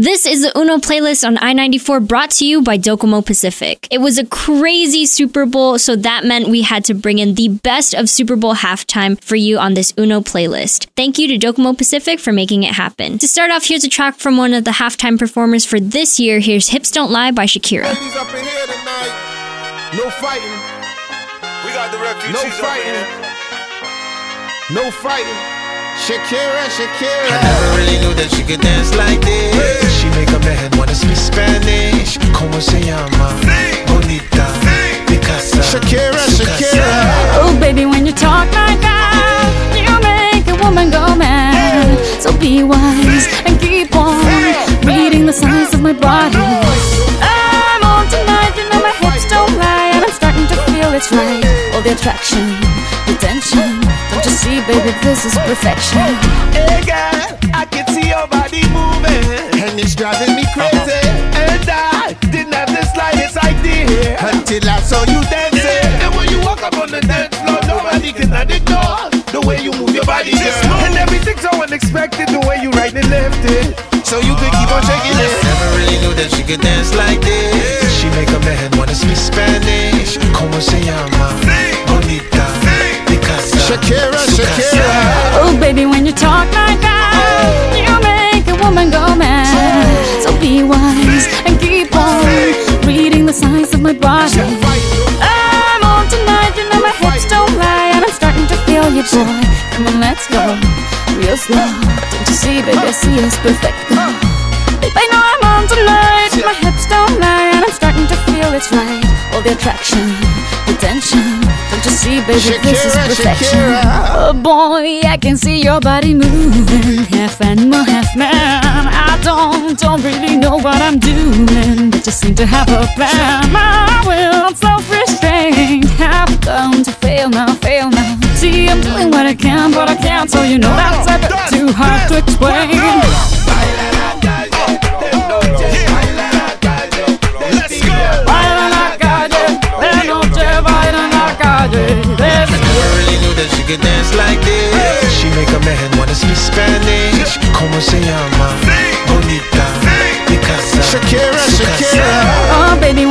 This is the Uno playlist on I 94 brought to you by Docomo Pacific. It was a crazy Super Bowl, so that meant we had to bring in the best of Super Bowl halftime for you on this Uno playlist. Thank you to Docomo Pacific for making it happen. To start off, here's a track from one of the halftime performers for this year. Here's Hips Don't Lie by Shakira. Up in here. No fighting. We got the refugees No up fighting. here. No fighting. Shakira, Shakira. I never really knew that she could dance like this. She make a man wanna speak Spanish. Como se llama? Bonita. Picasa. Shakira, su casa. Shakira. Oh, baby, when you talk like that, you make a woman go mad. So be wise and keep on reading the signs of my body. I'm on tonight, you know my hips don't lie, and I'm starting to feel it's right. All the attraction, the tension. Don't you see, baby, this is perfection. Hey girl, I can see your body moving. And it's driving me crazy. Uh-huh. And I didn't have the slightest idea until I saw you dancing. And when you walk up on the dance floor, nobody can ignore the way you move your body, girl. And everything's so unexpected, the way you right and left it. So you could keep on shaking it. Never really knew that she could dance like this. She make a man wanna speak Spanish. Como se llama? Bonita. Picasa. Shakira. Shakira. Oh, baby, when you talk like that, oh. you make a woman go mad. So be wise and keep on reading the signs of my body. I'm on tonight, you know my hips don't lie, and I'm starting to feel you, boy. Come on, let's go, real slow. Don't you see, baby, I see it's perfect. Babe, I know I'm on tonight, my hips don't lie, and I'm starting to feel it's right. All the attraction, the tension. Don't you see, baby, this is Shakira, perfection. Shakira. Oh boy, I can see your body moving, half animal, half man. I don't, don't really know what I'm doing, but just seem to have a plan. My will, self-restraint, have come to fail now, fail now. See, I'm doing what I can, but I can't, so you know that's a bit too hard to explain. Let's go. Baila en la calle, de noche baila en la calle. There's Never really knew that she could dance like this. She make a man wanna speak Spanish. Como se llama? Bonita. Picasa. Shakira. Shakira. Oh, baby,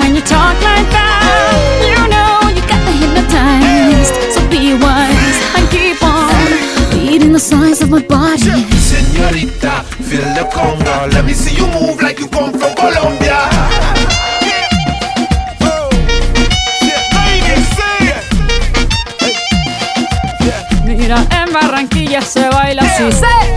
the signs of my body. Señorita, feel the conga. Let me see you move like you come from Colombia. Mira, en Barranquilla se baila así.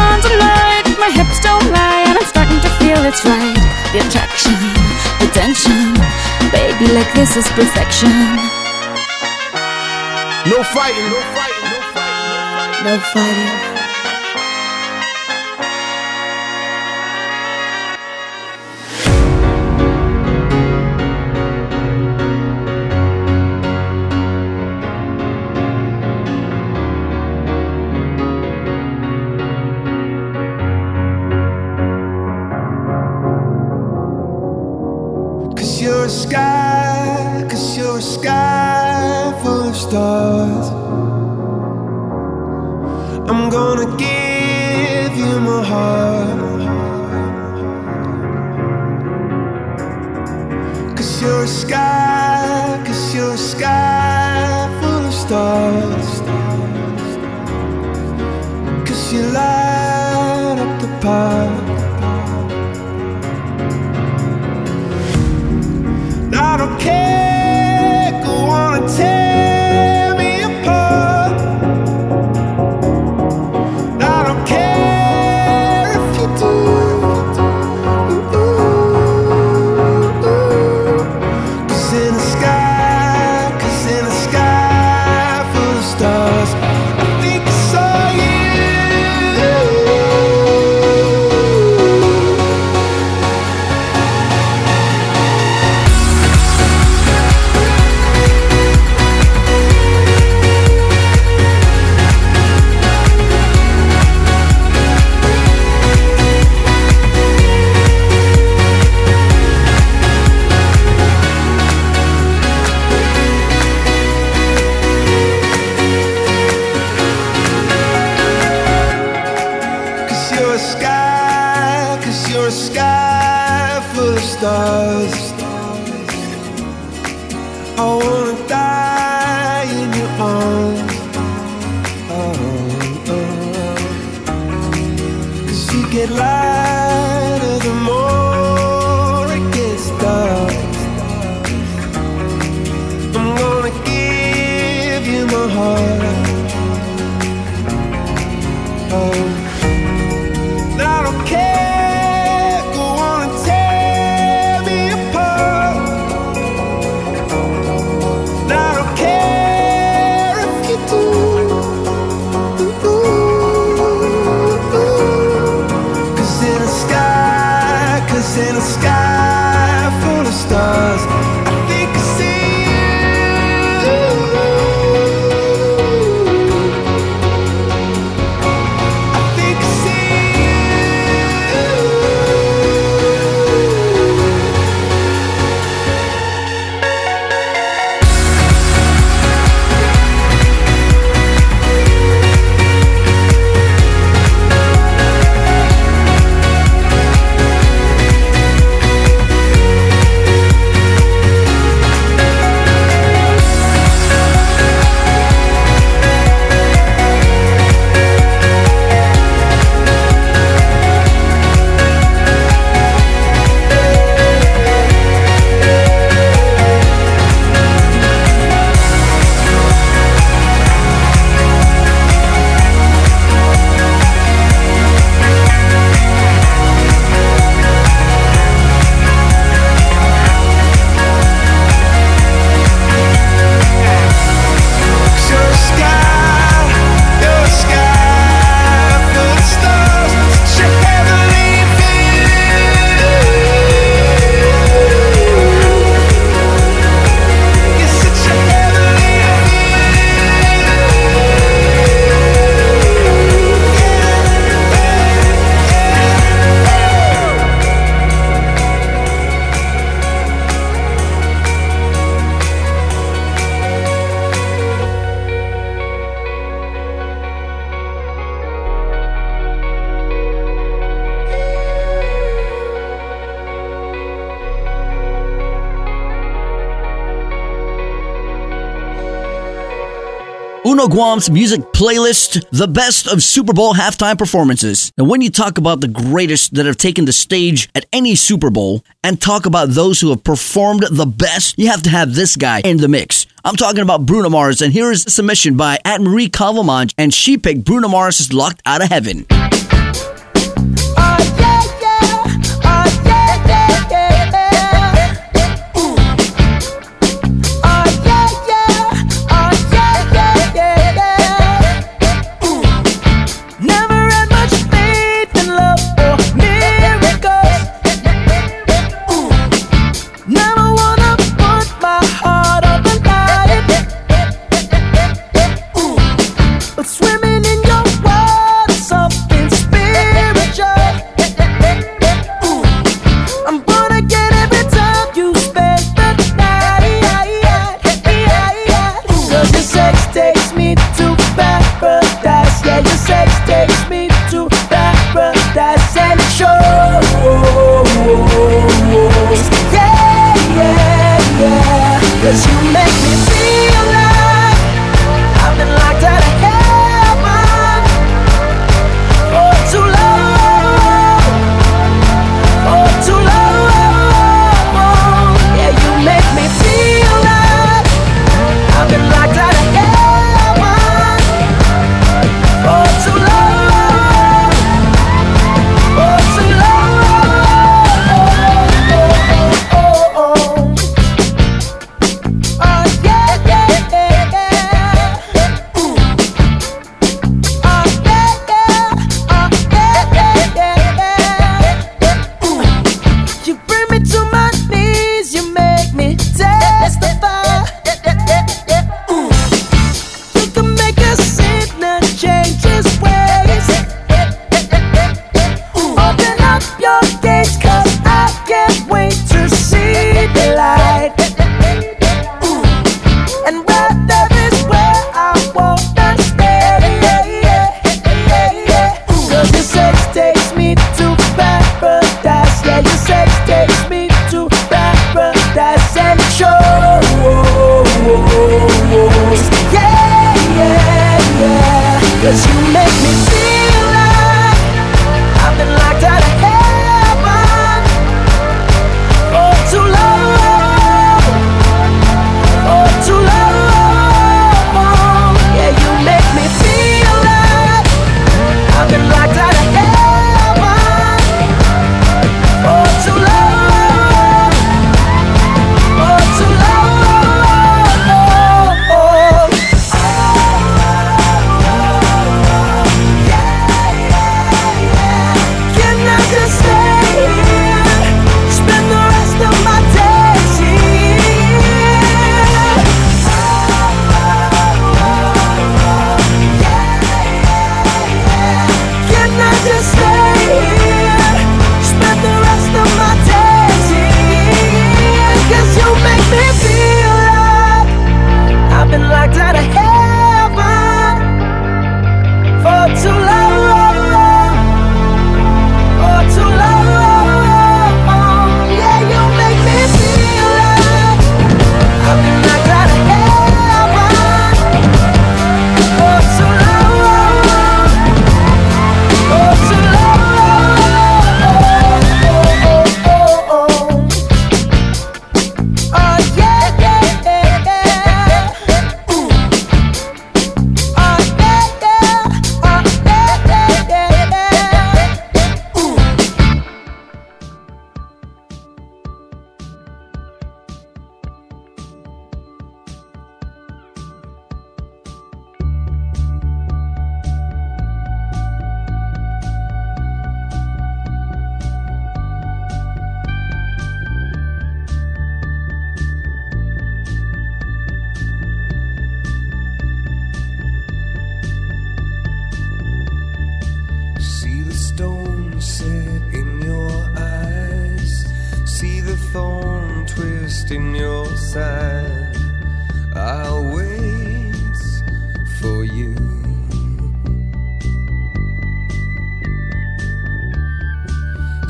tonight, my hips don't lie, and I'm starting to feel it's right. The attraction, the tension. Baby, like this is perfection. No fighting, no fighting, no fighting. No fighting. Cause sky, Uno Guam's music playlist, the best of Super Bowl halftime performances. And when you talk about the greatest that have taken the stage at any Super Bowl and talk about those who have performed the best, you have to have this guy in the mix. I'm talking about Bruno Mars, and here is a submission by at Marie Calvamange, and she picked Bruno Mars' Locked Out of Heaven.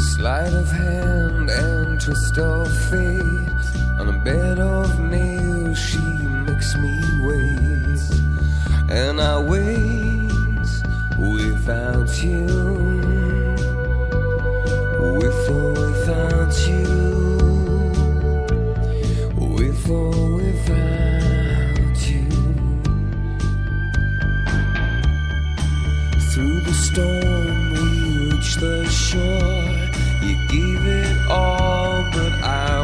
Sleight of hand and twist of fate. On a bed of nails, she makes me wait. And I wait without you. With or without you. With or without you. Through the storm, we reach the shore all, but I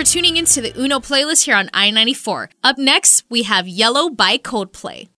for tuning into the Uno playlist here on I 94. Up next, we have Yellow by Coldplay.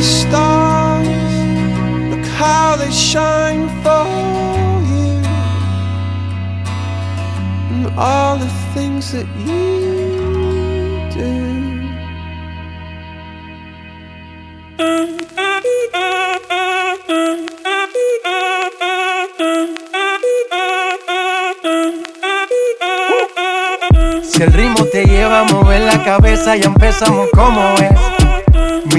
The stars. Look how they shine for you. And all the things that you. Si el ritmo te lleva a mover la cabeza, ya empezamos como es.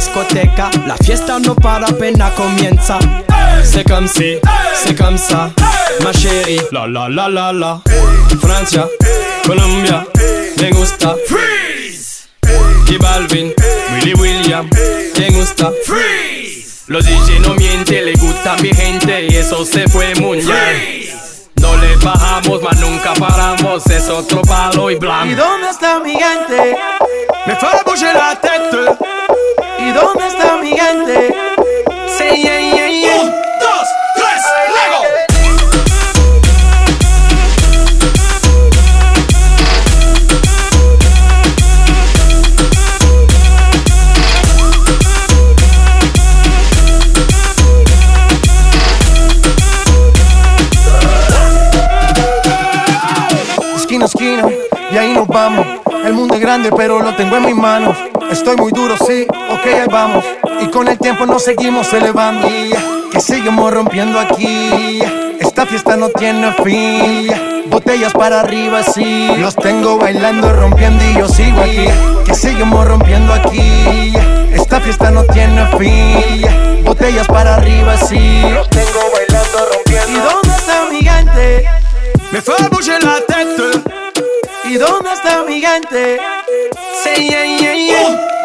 Discoteca, la fiesta no para apenas comienza. C'est comme si, c'est comme ça, ma chérie. La la la la la. Francia, Colombia, me gusta. Freeze. Y Balvin, Willy William, me gusta. Freeze. Los DJ no mienten, le gusta mi gente y eso se fue mundial. No le bajamos, mas nunca paramos, es otro palo y ¿Y blanco. dónde está mi gente? Me fera bouger la tête. ¿Y dónde está mi gente? Say yeah, yeah, yeah. Un, dos, tres, Lego. Esquina esquina, y ahí nos vamos. El mundo es grande, pero lo tengo en mis manos. Estoy muy duro, sí, ok, ahí vamos. Y con el tiempo nos seguimos elevando. Que seguimos rompiendo aquí. Esta fiesta no tiene fin. Botellas para arriba, sí. Los tengo bailando, rompiendo y yo sigo aquí. Que seguimos rompiendo aquí. Esta fiesta no tiene fin. Botellas para arriba, sí. Los tengo bailando, rompiendo. ¿Y dónde está mi gigante? Me fue a la tête. ¿Y dónde está mi gigante? Say yeah, yeah, yeah.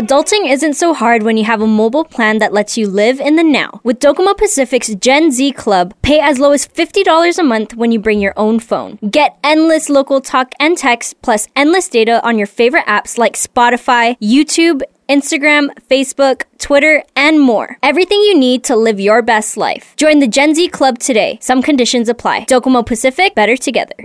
Adulting isn't so hard when you have a mobile plan that lets you live in the now. With Docomo Pacific's Gen Z Club, pay as low as $50 a month when you bring your own phone. Get endless local talk and text, plus endless data on your favorite apps like Spotify, YouTube, Instagram, Facebook, Twitter, and more. Everything you need to live your best life. Join the Gen Z Club today. Some conditions apply. Docomo Pacific, better together.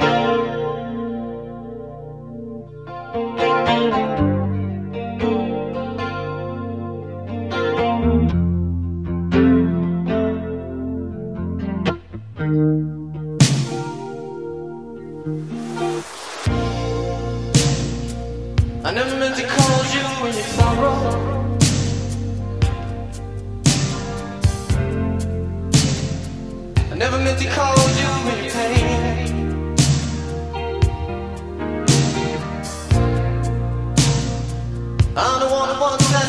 I never meant to call you when you sorrow. I never meant to call you when you pain. The one who wants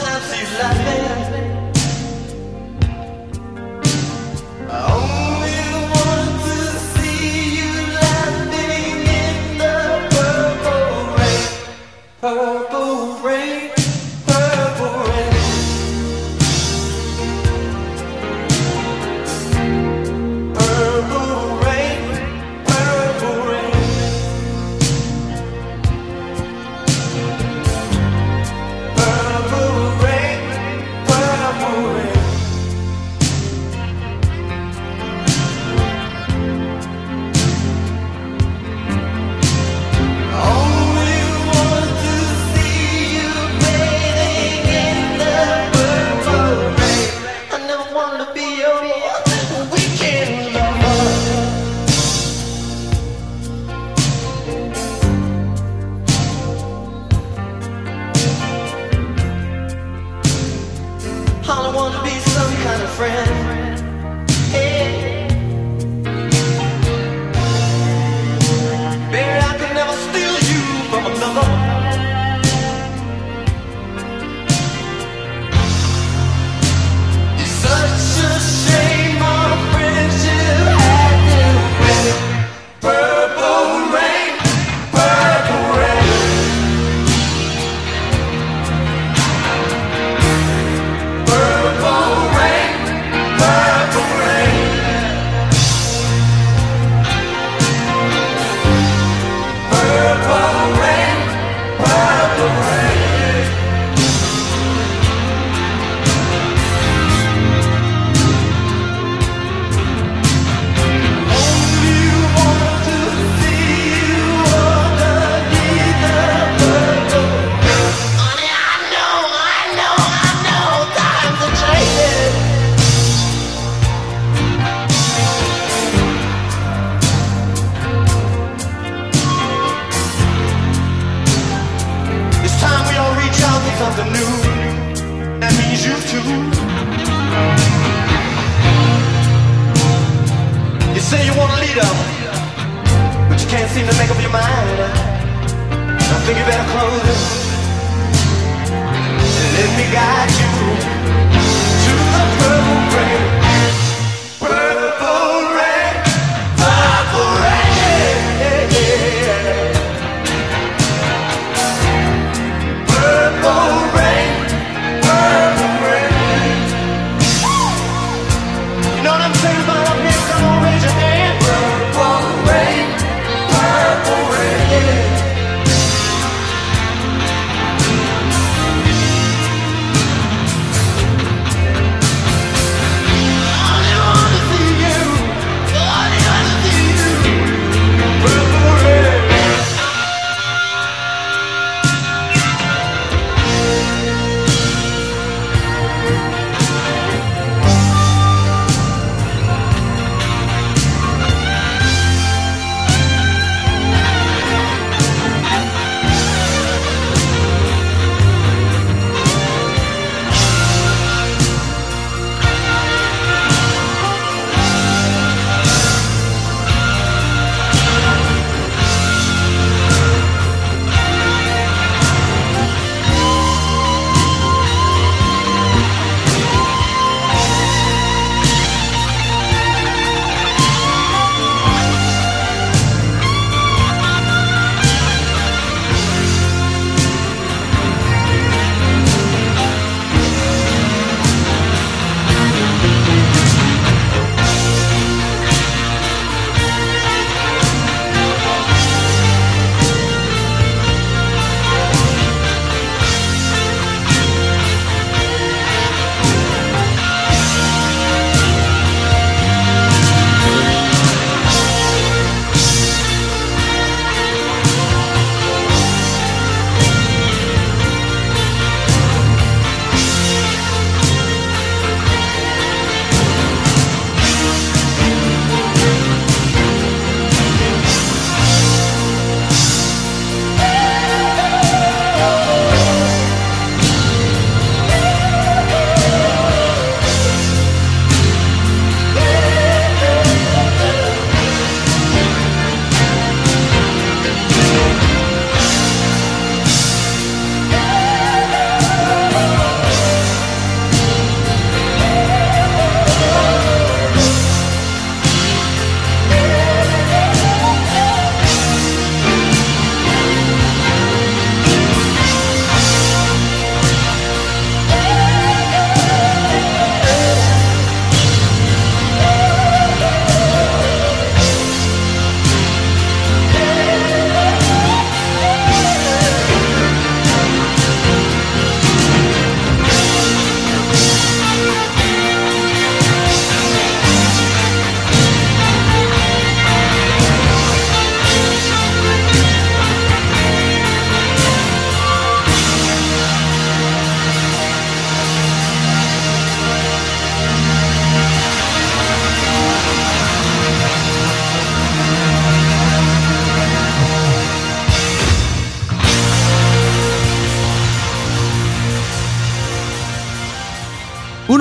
new. That means you too. You say you want a leader, but you can't seem to make up your mind. I think you better close it. And let me guide you to the. Purple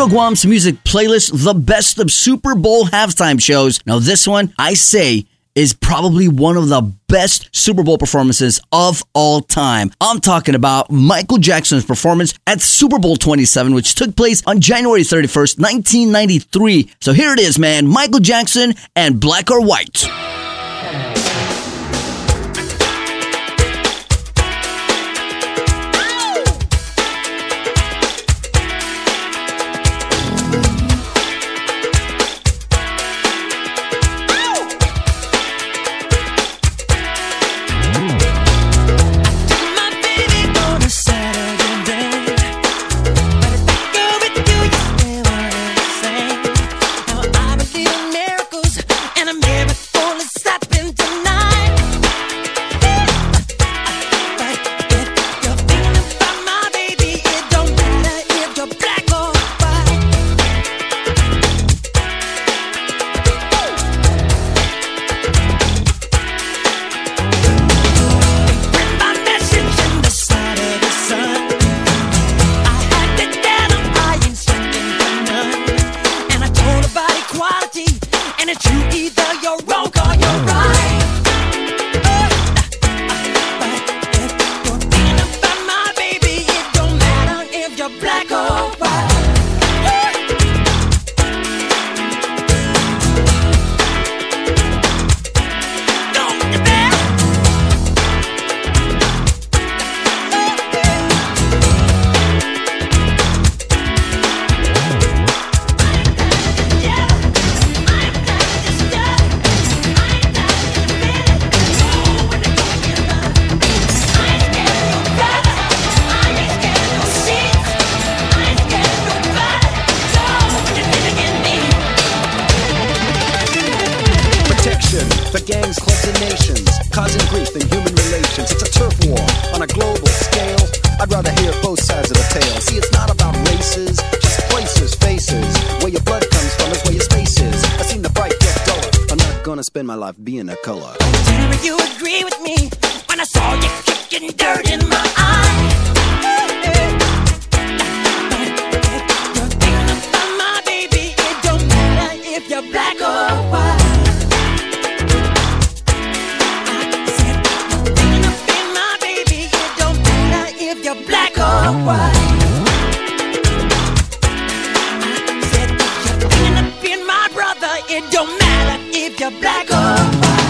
Guam's music playlist, the best of Super Bowl halftime shows. Now, this one, I say, is probably one of the best Super Bowl performances of all time. I'm talking about Michael Jackson's performance at Super Bowl 27, which took place on January 31st, 1993. So here it is, man Michael Jackson and Black or White. It don't matter if you're black or white.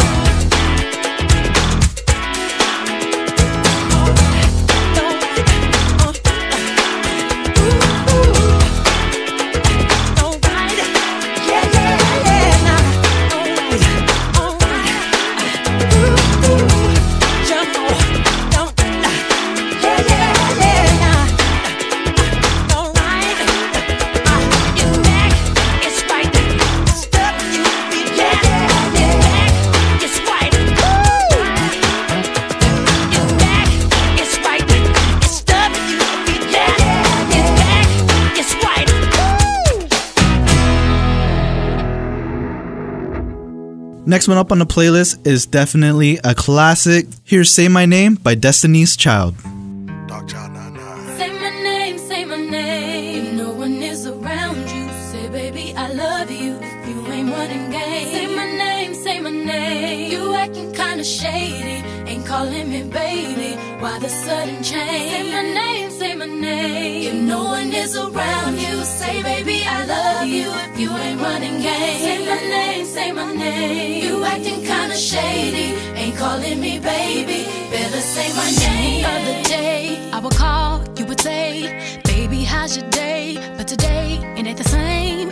Next one up on the playlist is definitely a classic. Here's Say My Name by Destiny's Child. Say my name, say my name. No one is around you, say, baby, I love you. You ain't running game, say my name, say my name. You acting kinda shady, ain't calling me baby. Why the sudden change? Say my name, say my If no one is around you, say, baby, I love you. If you ain't running game, say my name, say my name. You acting kinda shady, ain't calling me baby. Better say my name. The other day, I would call, you would say, Baby, how's your day? But today, it ain't the same.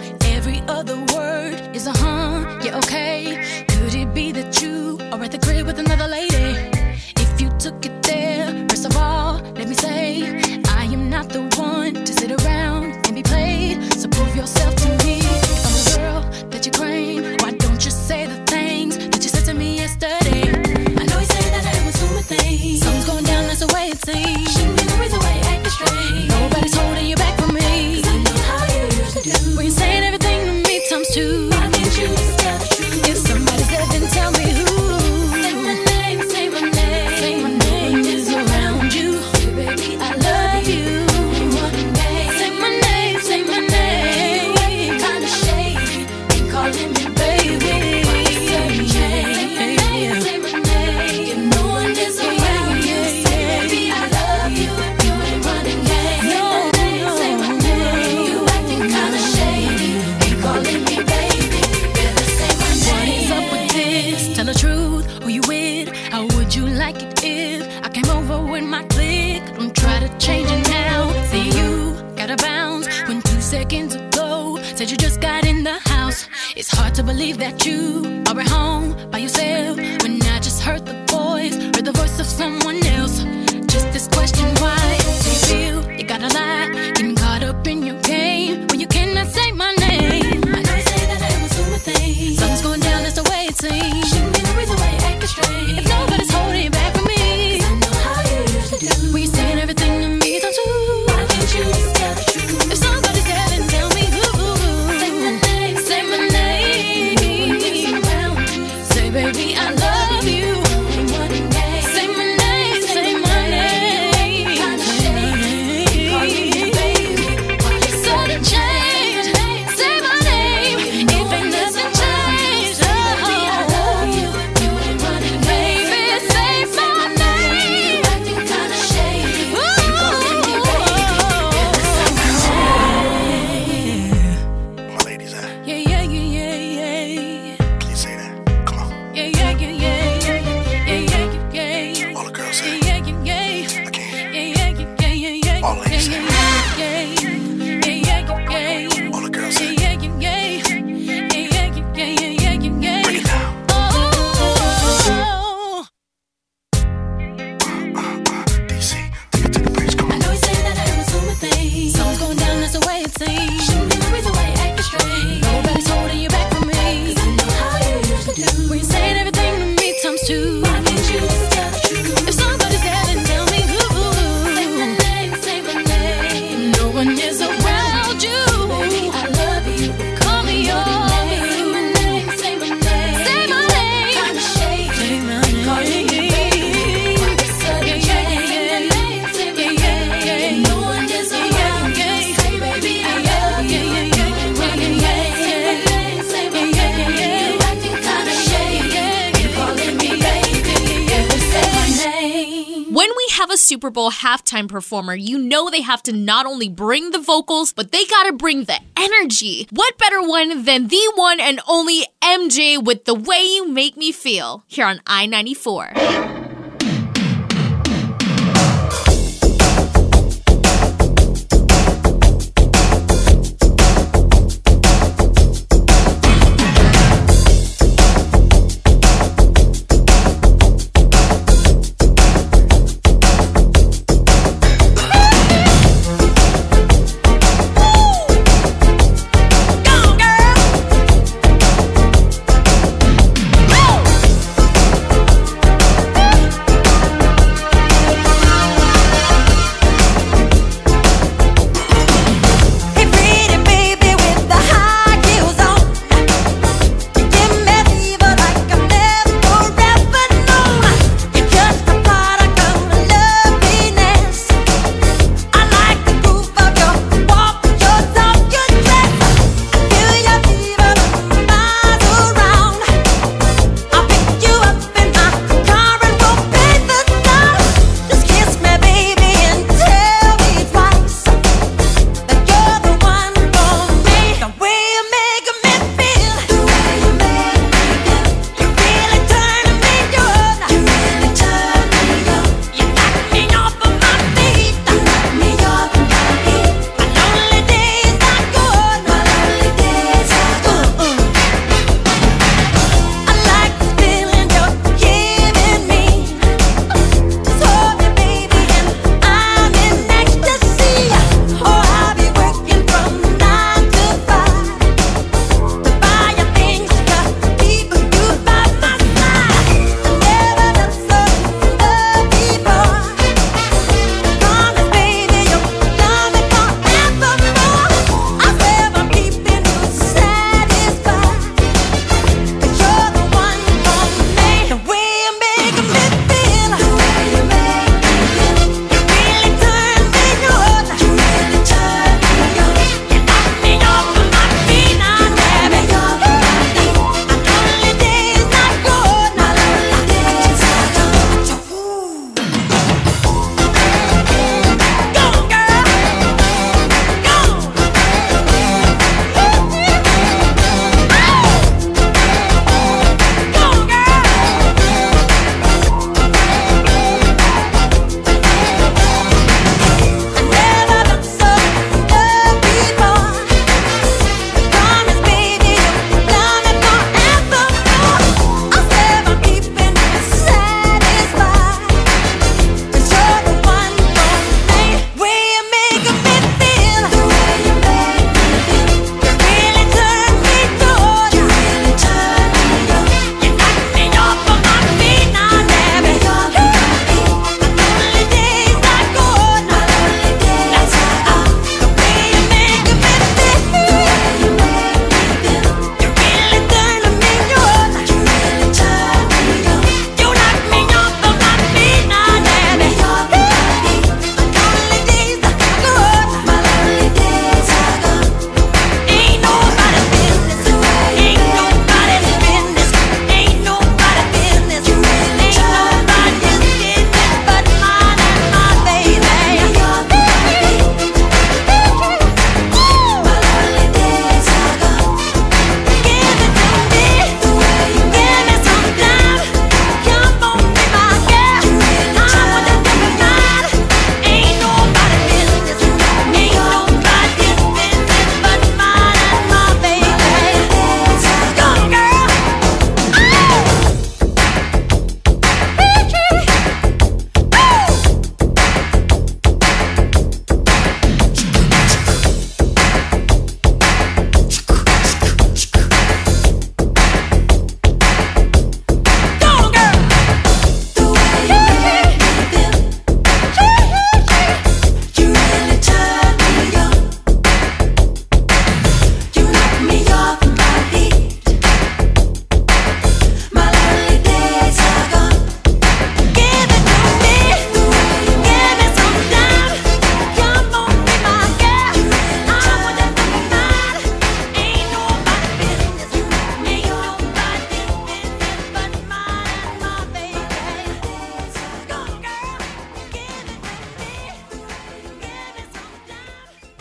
have a Super Bowl halftime performer, you know they have to not only bring the vocals, but they gotta bring the energy. What better one than the one and only MJ with The Way You Make Me Feel here on I 94.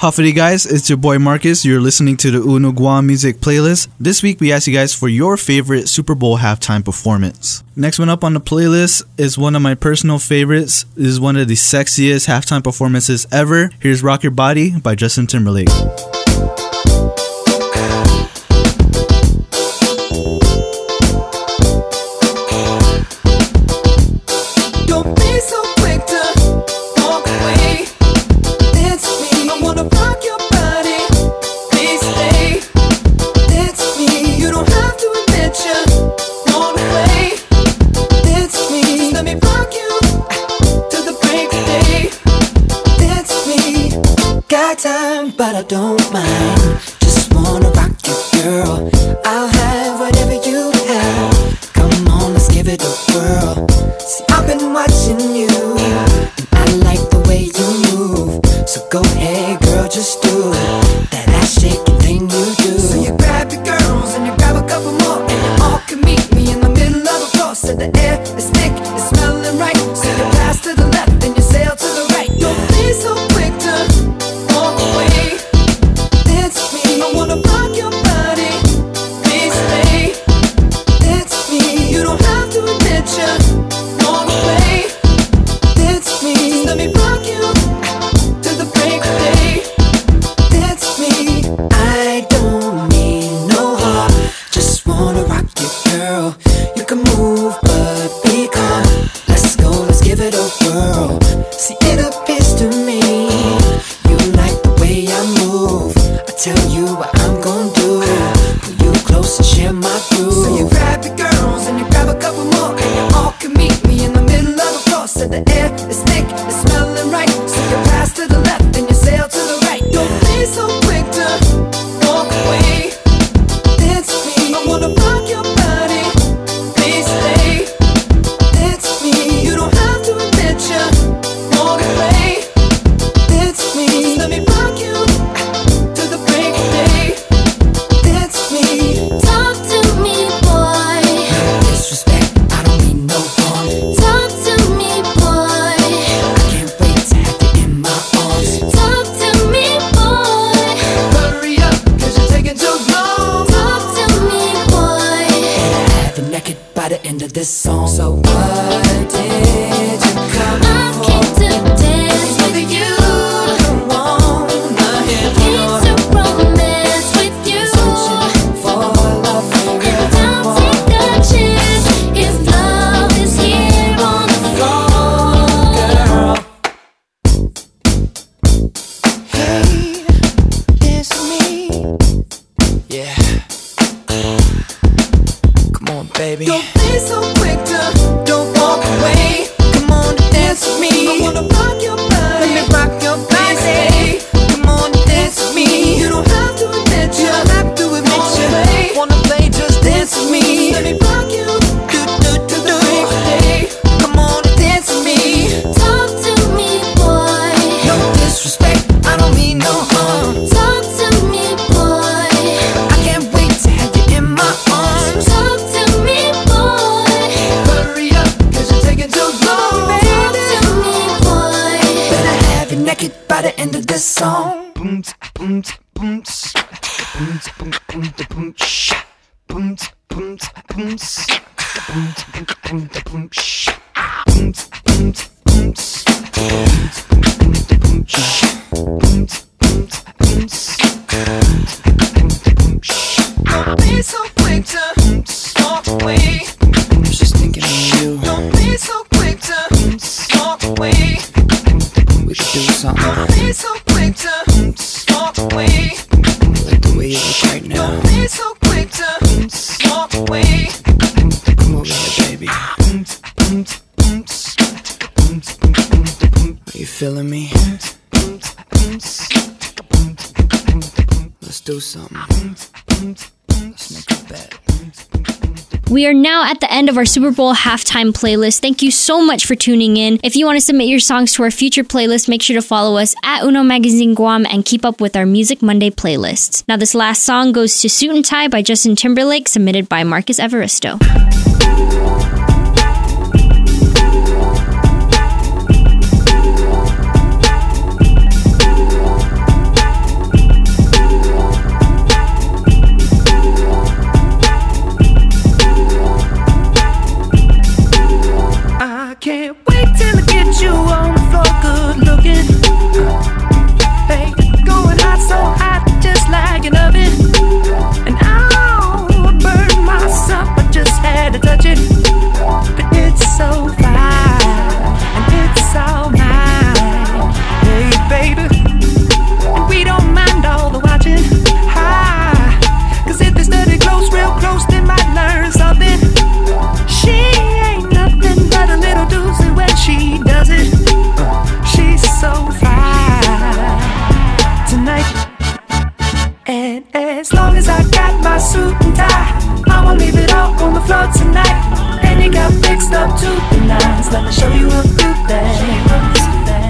Hafa adai guys, it's your boy Marcus. You're listening to the Uno Guam music playlist. This week we asked you guys for your favorite Super Bowl halftime performance. Next one up on the playlist is one of my personal favorites. This is one of the sexiest halftime performances ever. Here's Rock Your Body by Justin Timberlake. but I don't baby. Don't be so quick to. of our Super Bowl halftime playlist. Thank you so much for tuning in. If you want to submit your songs to our future playlist, make sure to follow us at Uno Magazine Guam and keep up with our Music Monday playlists. Now, this last song goes to Suit and Tie by Justin Timberlake, submitted by Marcus Everisto. As long as I got my suit and tie, I'ma leave it all on the floor tonight. And you got fixed up to the nines. Let me show you a few things.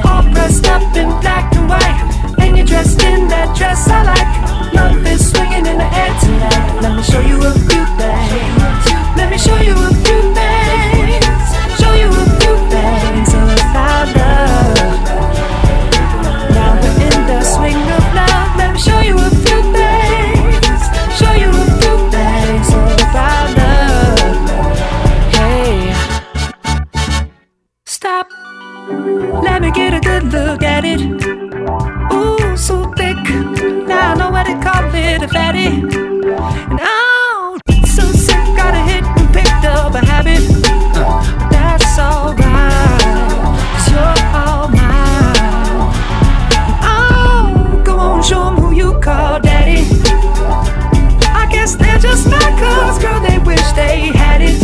All dressed up in black and white, and you're dressed in that dress I like. Love is swinging in the air tonight. Let me show you a few things. Let me show you a few things. Show you a get a good look at it. Ooh, so thick. Now I know what they call it a fatty. And oh, so sick, got a hit and picked up a habit. Uh, that's alright, cause you're all mine. Oh, go on, show 'em who you call daddy. I guess they're just like us, girl, they wish they had it.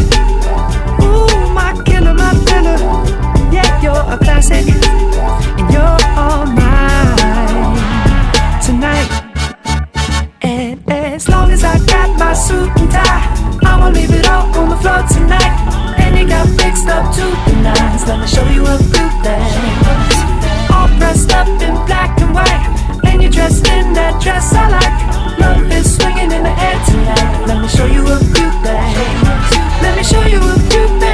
Ooh, my killer, my thriller. Yeah, you're a classic, suit and tie, I'ma leave it all on the floor tonight. And you got fixed up to the nines. Let me show you a few things. All dressed up in black and white, and you're dressed in that dress I like. Love is swinging in the air tonight. Let me show you a few things. Let me show you a few things.